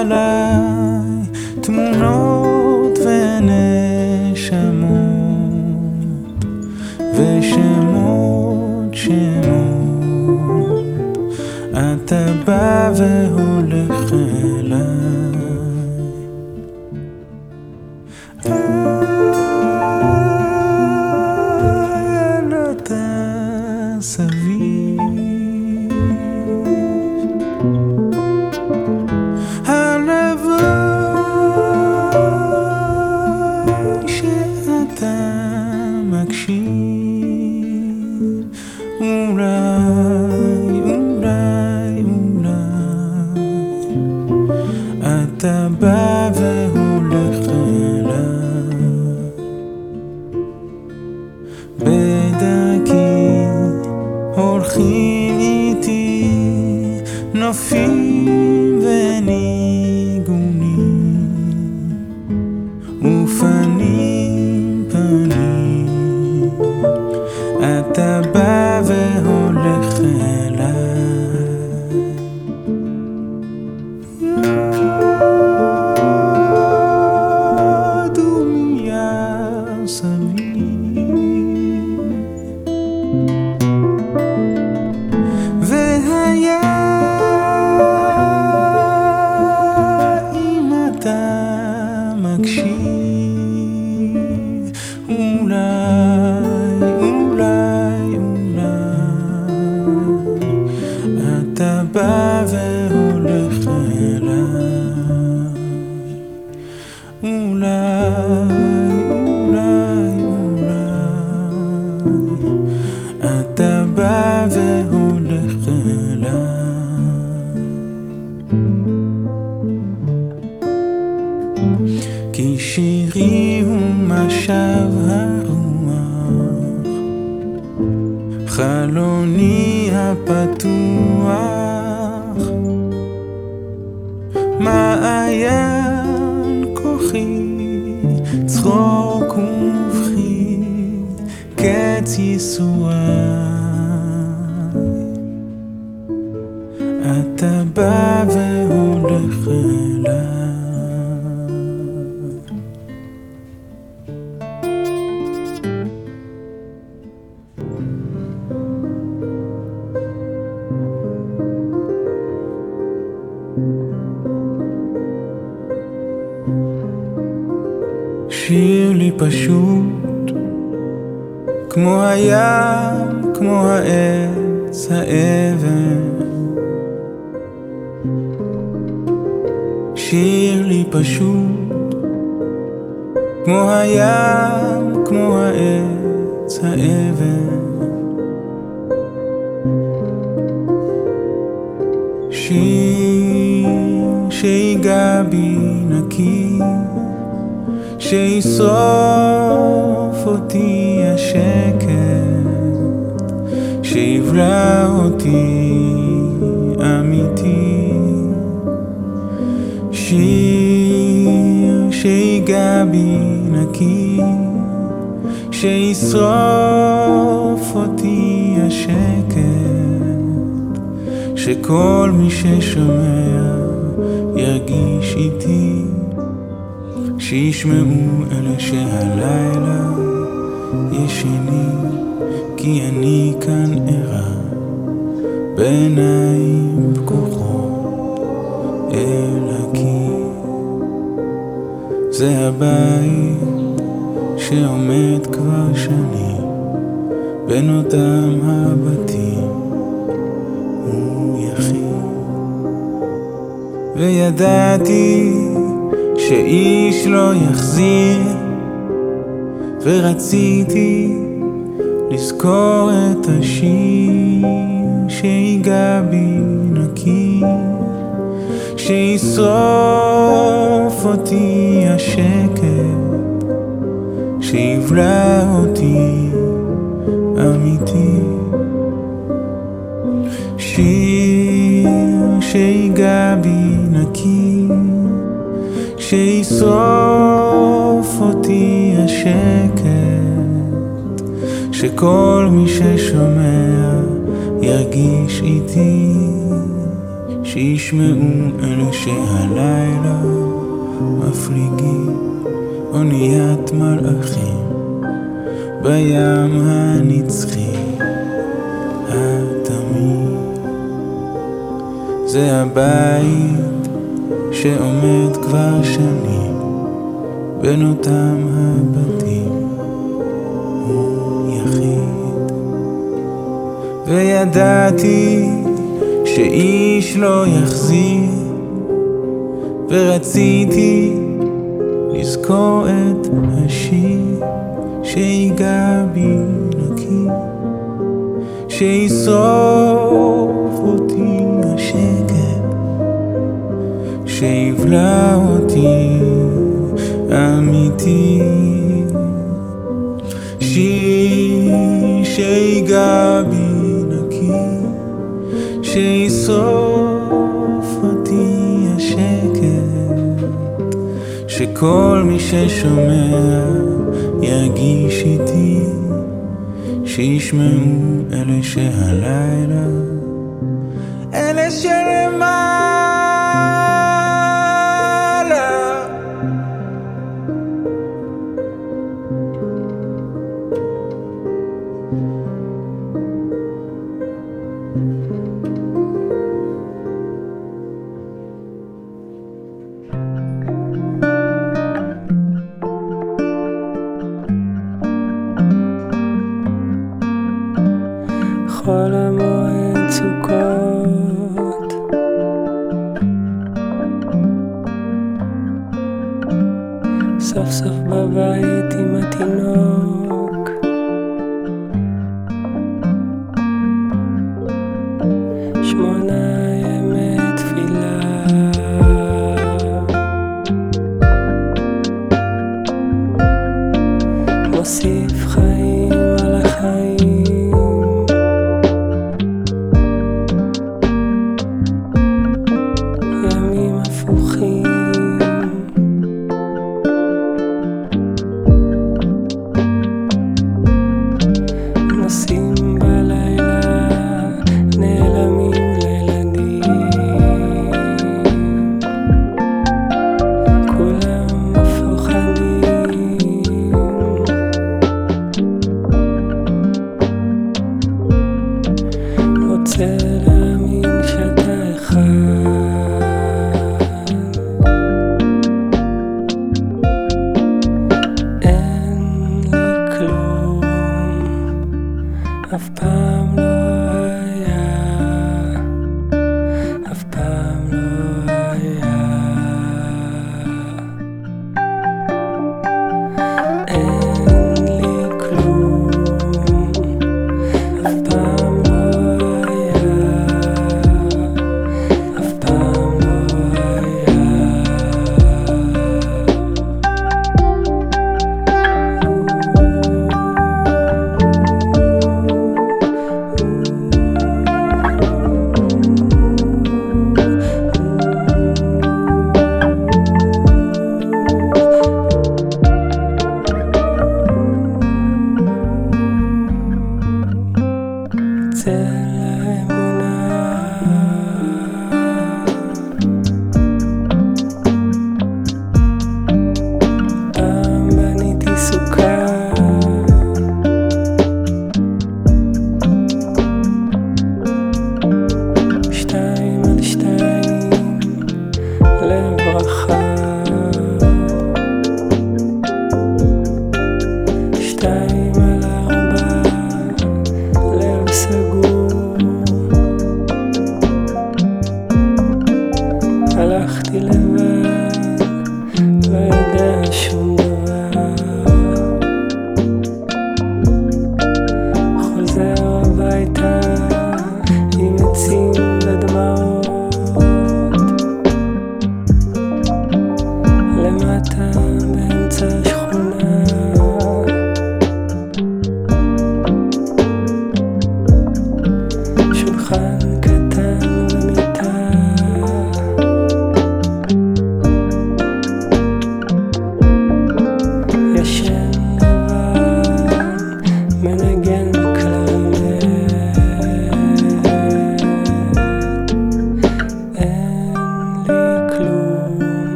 עליי תמונות ונשמות ושמות שמות. אתה בא והולך אתה בא והולך אליי. כי שירי הוא משב הרוח. חלוני הפתוח פשוט כמו הים, כמו העץ, האבן. שיר שיגע בי נקי שישרוף שישרוף אותי השקט, שכל מי ששומע ירגיש איתי. שישמעו אלה שהלילה ישנים, כי אני כאן ערה, בעיניים פקוחות אל הקיר. זה הבית שעומד כבר שנים, בין אותם הבתים הוא יחיד. וידעתי שאיש לא יחזיר, ורציתי לזכור את השיר שיגע בי נקי, שישרוף אותי השקט, שיבלע אותי אמיתי. שיר שיגע בי נקי שישרוף אותי השקט, שכל מי ששומע ירגיש איתי, שישמעו אלה שהלילה מפליגים אוניית מלאכים בים הנצחי התמיד. זה הבית שעומד כבר שנים בין אותם הבתים הוא יחיד וידעתי שאיש לא יחזיר ורציתי לזכור את השיר שיגע בי נקי שישרוף אותי השקט שיבלע אותי אמיתי שכל מי ששומע ירגיש איתי שישמעו אלה שהלילה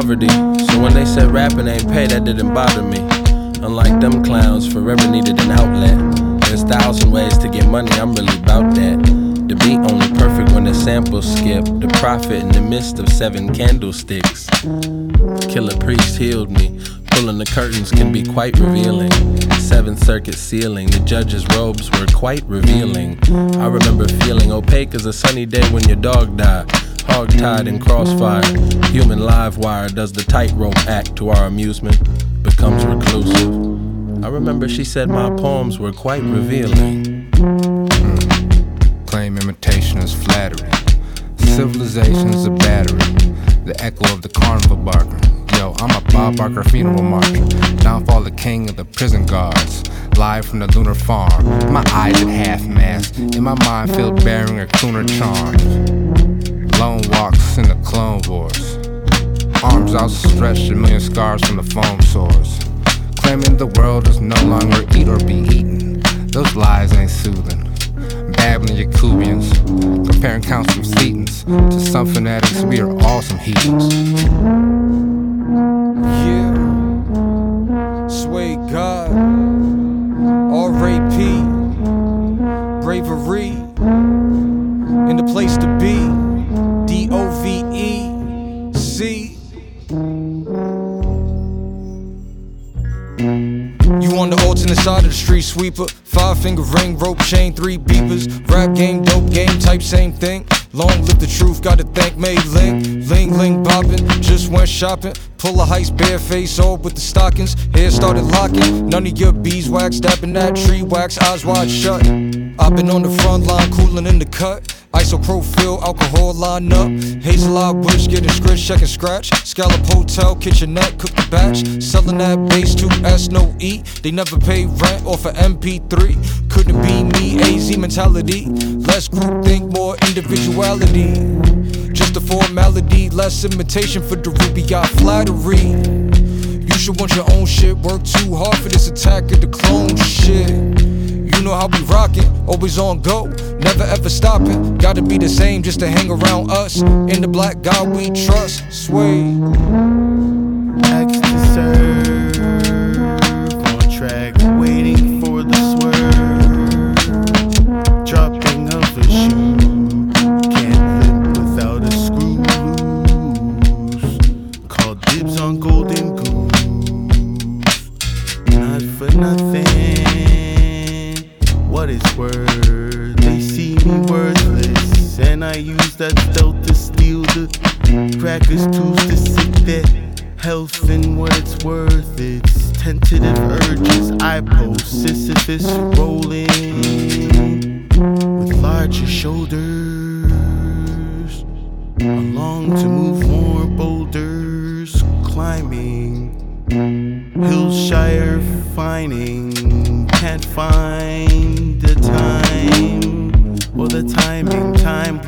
poverty, so when they said rapping ain't pay, that didn't bother me. Unlike them clowns, forever needed an outlet. There's thousand ways to get money, I'm really about that. The beat only perfect when the sample skip. The prophet in the midst of seven candlesticks. Killah Priest healed me. Pulling the curtains can be quite revealing. Seventh circuit ceiling, the judge's robes were quite revealing. I remember feeling opaque as a sunny day when your dog died. Hog tied in crossfire. Human live wire does the tightrope act to our amusement, becomes reclusive. I remember she said my poems were quite revealing. Hmm. Claim imitation is flattery. Civilization's a battery. The echo of the carnival barker. Yo, I'm a Bob Barker funeral marcher. Downfall the king of the prison guards. Live from the lunar farm. My eyes at half mast. In my mind, feel bearing a crooner charm. Lone walks in the clone wars. Arms outstretched, a million scars from the foam sores. Claiming the world is no longer eat or be eaten. Those lies ain't soothing. Babbling Yakubians, comparing counts from Thetans to some fanatics, we are all some heathens. Yeah. Sway God. R.A.P. Bravery. In the place to be. You on the side of the street sweeper. Five finger ring, rope chain, three beepers. Rap game, dope game, type same thing. Long live the truth, gotta thank Made Ling. Ling ling bopping, just went shopping. Pull a heist, bare face, all with the stockings. Hair started locking. None of your beeswax, dapping that tree wax, eyes wide shut. I've been on the front line, cooling in the cut. Isopropyl, alcohol line up. Hazelite bush, getting scratch, checking scratch. Scallop hotel, kitchenette, cook the batch. Selling that base 2S, no E. They never pay rent off of MP3. Couldn't be me, AZ mentality. Less group think, more individuality. Just a formality, less imitation for the ruby, flattery. You should want your own shit, work too hard for this attack of the clone shit. You know how we rockin', always on go, never ever stopping. Gotta be the same just to hang around us. In the black God we trust, sway. Axe I stealth to steal the crackers tools to sick that health and what it's worth. It's tentative urges I post Sisyphus rolling with larger shoulders. Along to move more boulders, climbing. Hillshire fining, can't find the time or the timing, time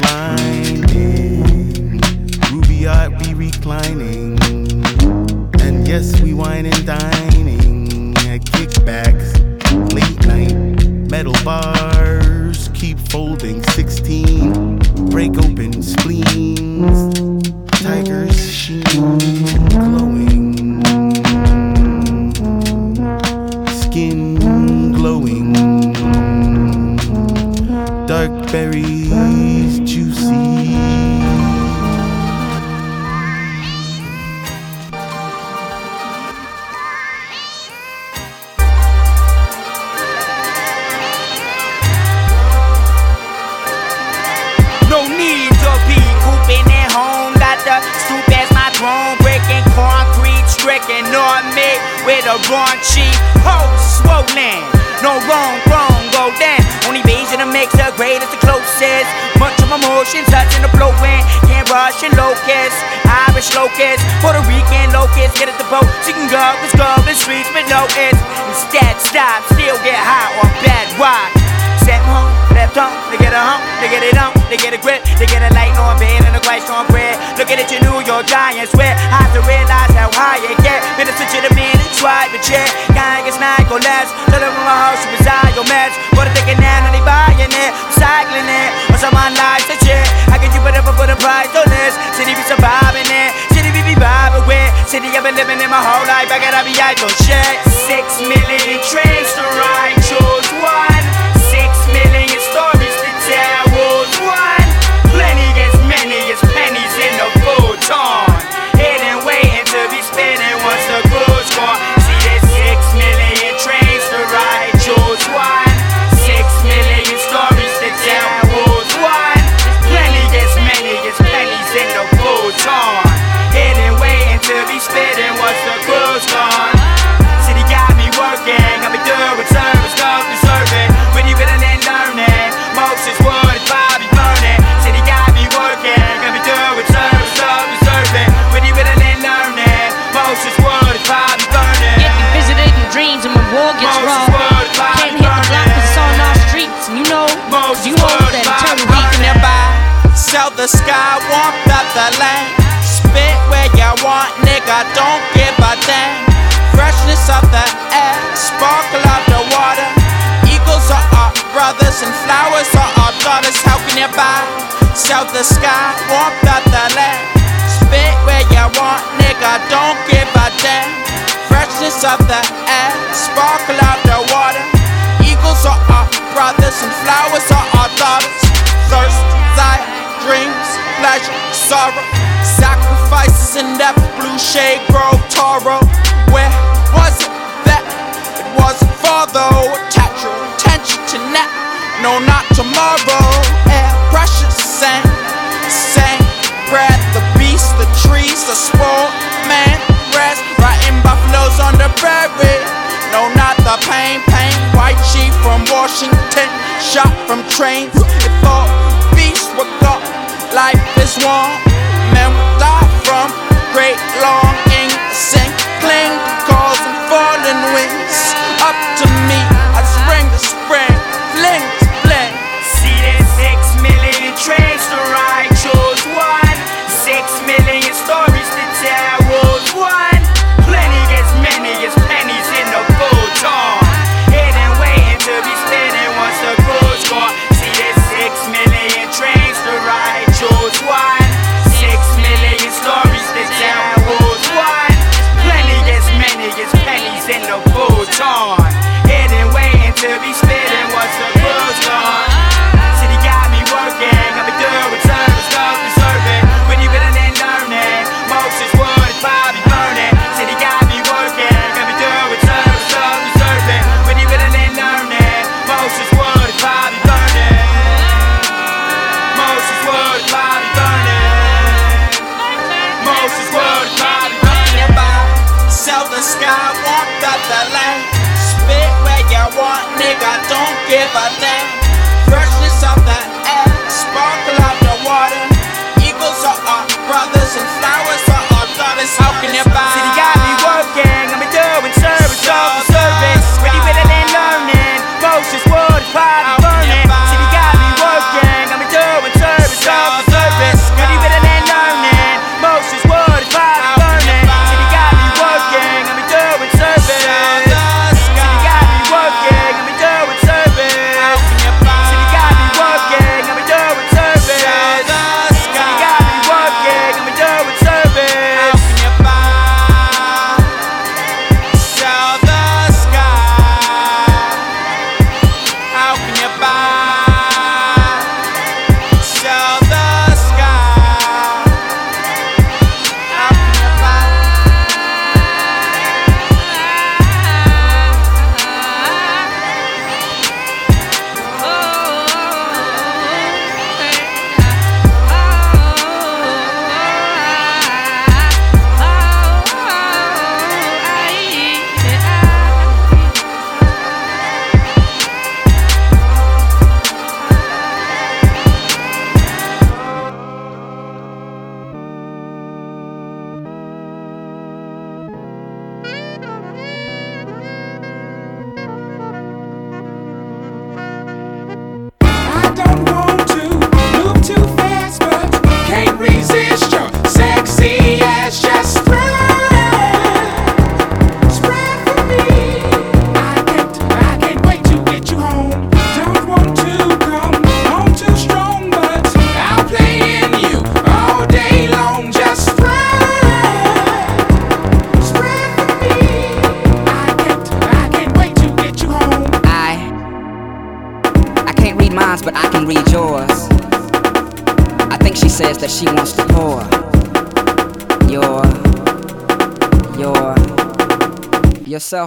the sky, warmth up the land. Spit where you want, nigga, don't give a damn. Freshness of the air, sparkle of the water. Eagles are our brothers and flowers are our daughters. How can you buy? Sell the sky, warmth up the land. Spit where you want, nigga, don't give a damn. Freshness of the air, sparkle of the water. Eagles are our brothers and flowers are our daughters. Thirst, desire dreams, pleasure, sorrow, sacrifices in that blue shade grove, Toro. Where was it that it wasn't for though? Attach your attention to now, no, not tomorrow. Air precious, same, same breath. The beast, the trees, the sport, man, rest. riding buffaloes on the prairie, no, not the pain, pain. White sheep from Washington, shot from trains. It thought what up life is one. Man, we die from great longing, sink, cling, causing falling wings.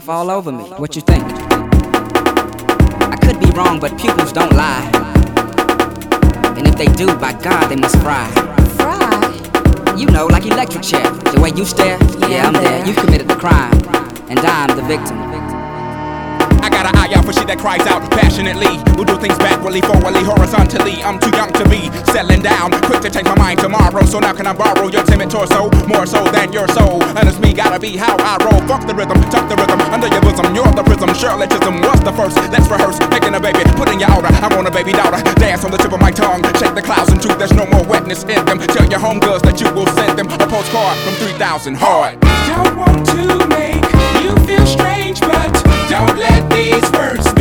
Yourself all over me. What you think? I could be wrong, but pupils don't lie. And if they do, by God, they must fry. Fry? You know, like electric chair. The way you stare, yeah, I'm there. You committed the crime, and I'm the victim. Got an eye out for shit that cries out passionately. Who do things backwardly, forwardly, horizontally. I'm too young to be settling down. Quick to change my mind tomorrow. So now can I borrow your timid torso? More so than your soul. And it's me, gotta be how I roll. Fuck the rhythm, tuck the rhythm under your bosom. You're the prism. Shirley Chisholm was the first. Let's rehearse. Making a baby, putting your outer. I want a baby daughter. Dance on the tip of my tongue. Shake the clouds and truth. There's no more wetness in them. Tell your homegirls that you will send them a postcard from 3000 hard. Don't want to make you feel strange, but don't let these words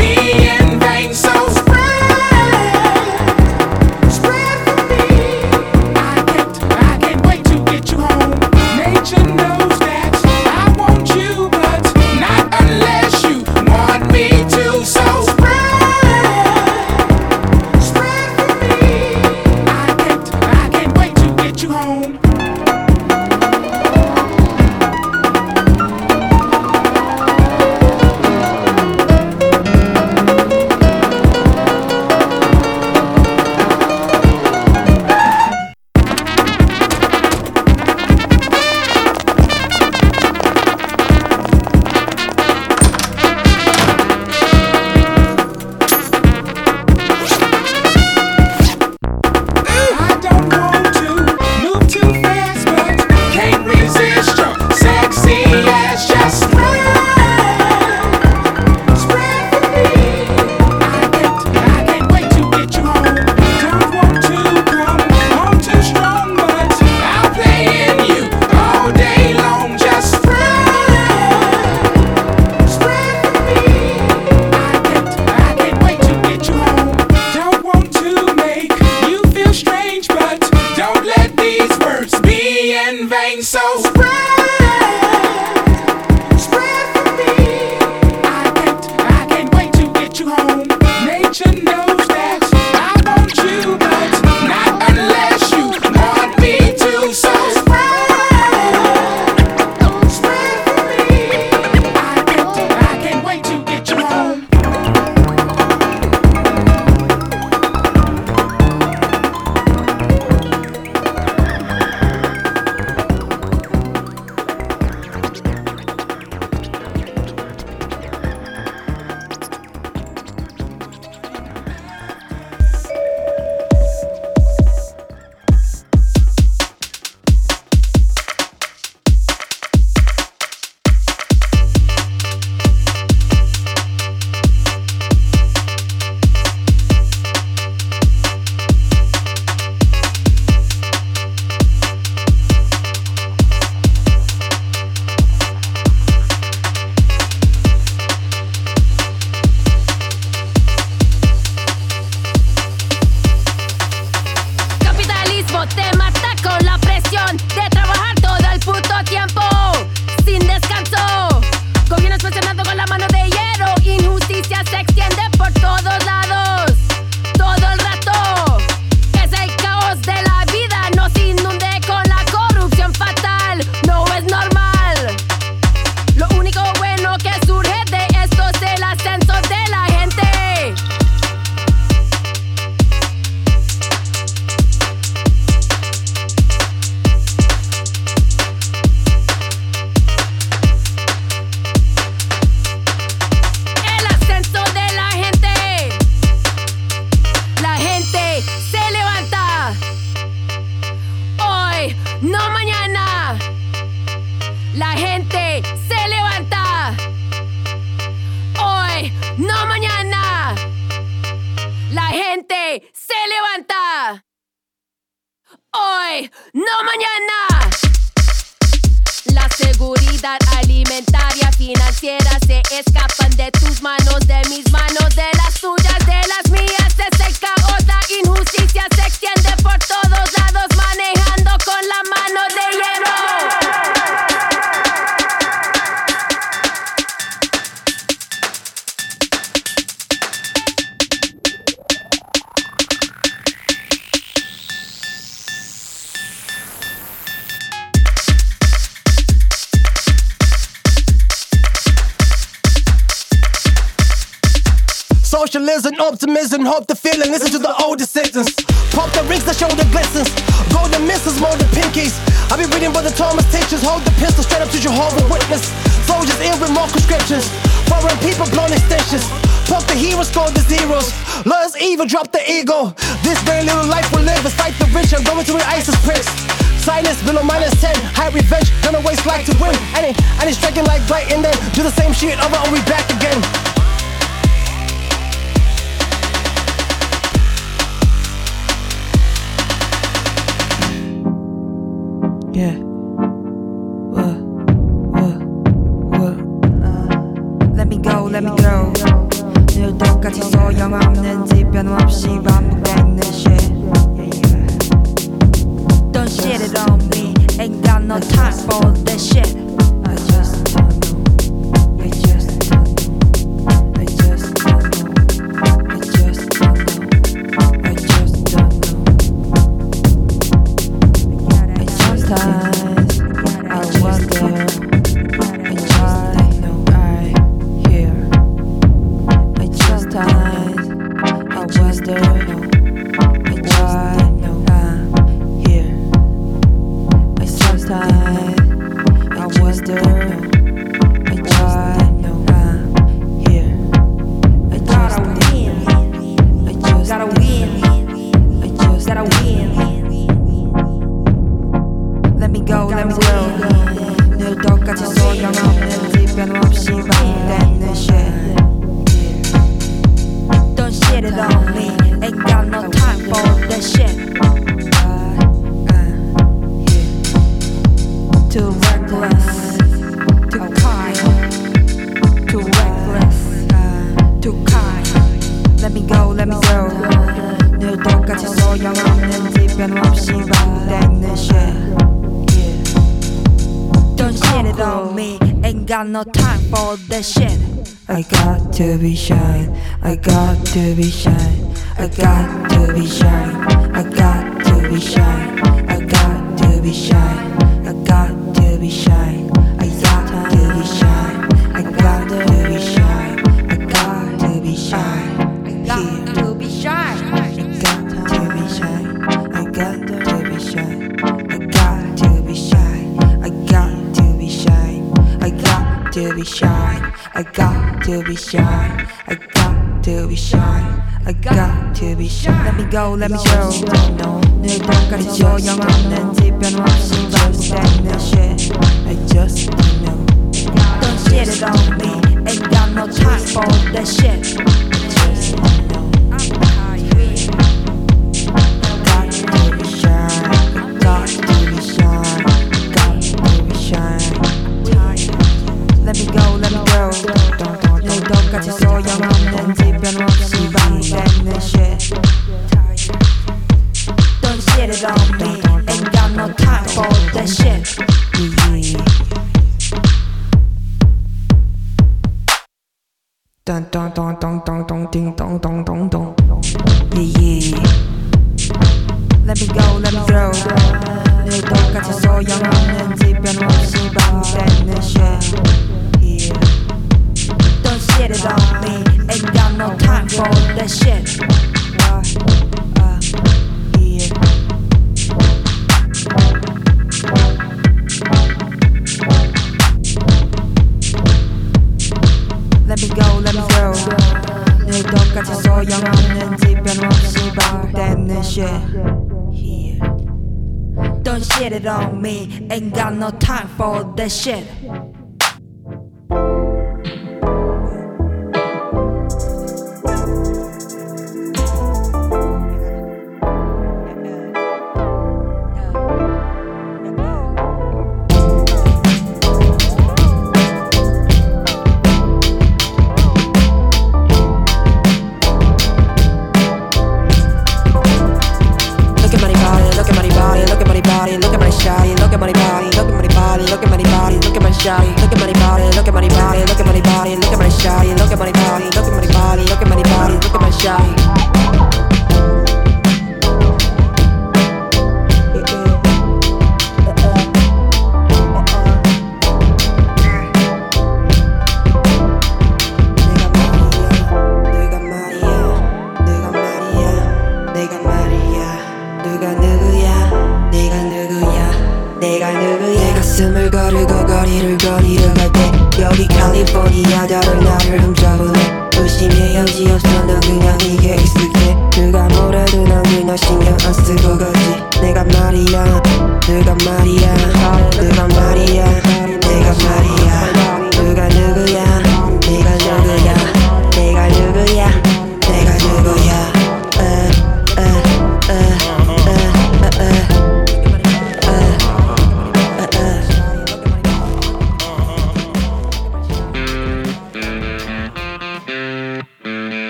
No mañana. La seguridad alimentaria financiera se escapan de tus manos, de mis manos, de las tuyas, de las mías. Es el caos, la injusticia se extiende por todos lados, manejando con la mano Socialism, optimism, hope the feeling. Listen to the old decisions. Pop the rings that show the glistens. Golden misses, more the pinkies. I be reading Brother Thomas teachers. Hold the pistol straight up to Jehovah's Witness. Soldiers in with more conscriptions. Foreign people blown extensions. Pop the heroes, score the zeros. Lawyers evil, drop the ego. This very little life we live. It's like the rich. I'm going to an ISIS pricks. Silence below minus 10. High revenge, gonna waste life to win. And, it, and it's striking like right in there. Do the same shit over and we back again. Yeah. What? What? What? Uh, let me go, let me go. 늘 똑같이 소용없는 지 변함없이 반복되는 shit. Don't shit it on me. Ain't got no time for this shit. Monsieur Michel. let me show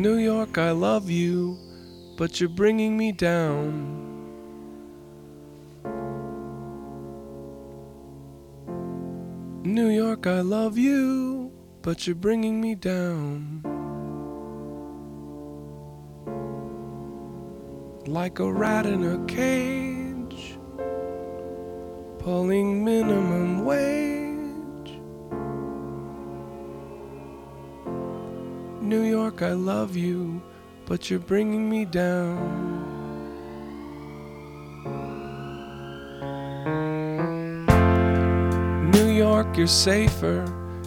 New York, I love you, but you're bringing me down. New York, I love you, but you're bringing me down. Like a rat in a cage, pulling minimum wage. New York, I love you, but you're bringing me down. New York, you're safer,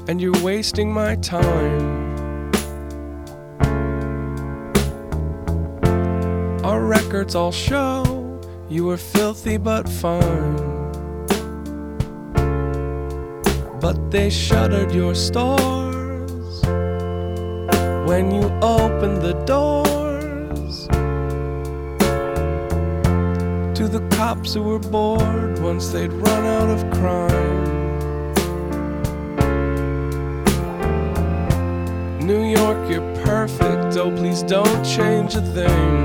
and you're wasting my time. Our records all show you were filthy but fine. But they shuttered your store when you open the doors to the cops who were bored once they'd run out of crime. New York, you're perfect, oh please don't change a thing.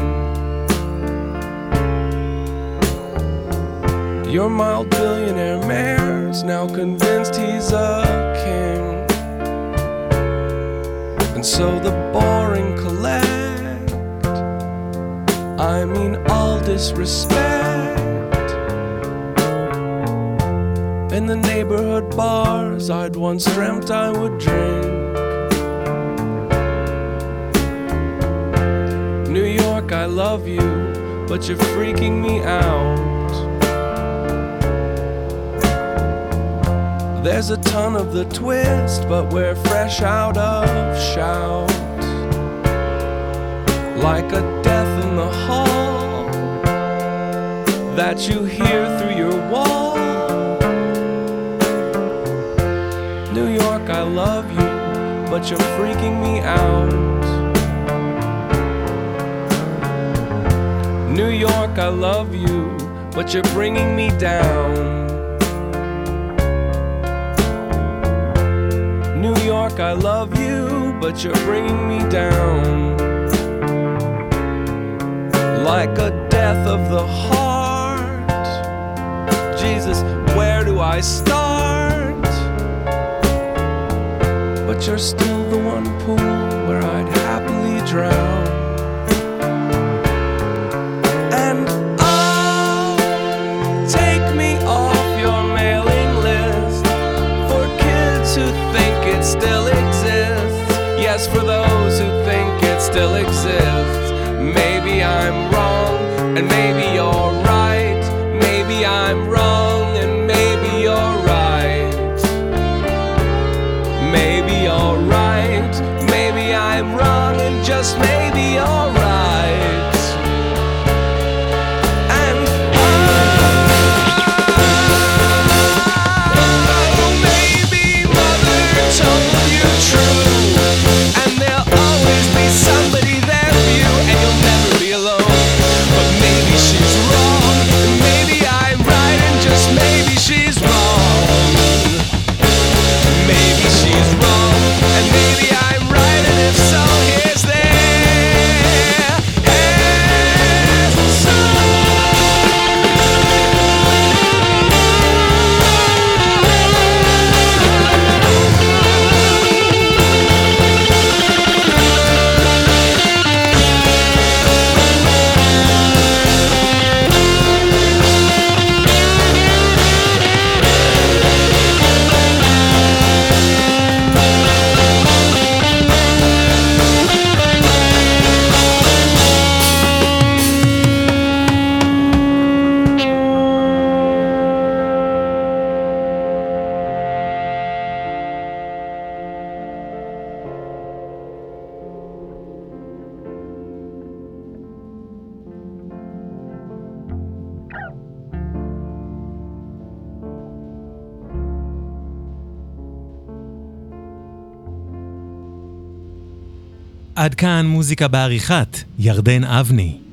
Your mild billionaire mayor's now convinced he's a king so the boring collect. I mean, all disrespect. In the neighborhood bars I'd once dreamt I would drink. New York, I love you, but you're freaking me out. There's a ton of the twist, but we're fresh out of shout. Like a death in the hall that you hear through your wall. New York, I love you, but you're freaking me out. New York, I love you, but you're bringing me down. I love you, but you're bringing me down. Like a death of the heart. Jesus, where do I start? But you're still the one pool where I'd happily drown. כאן מוזיקה בעריכת ירדן אבני.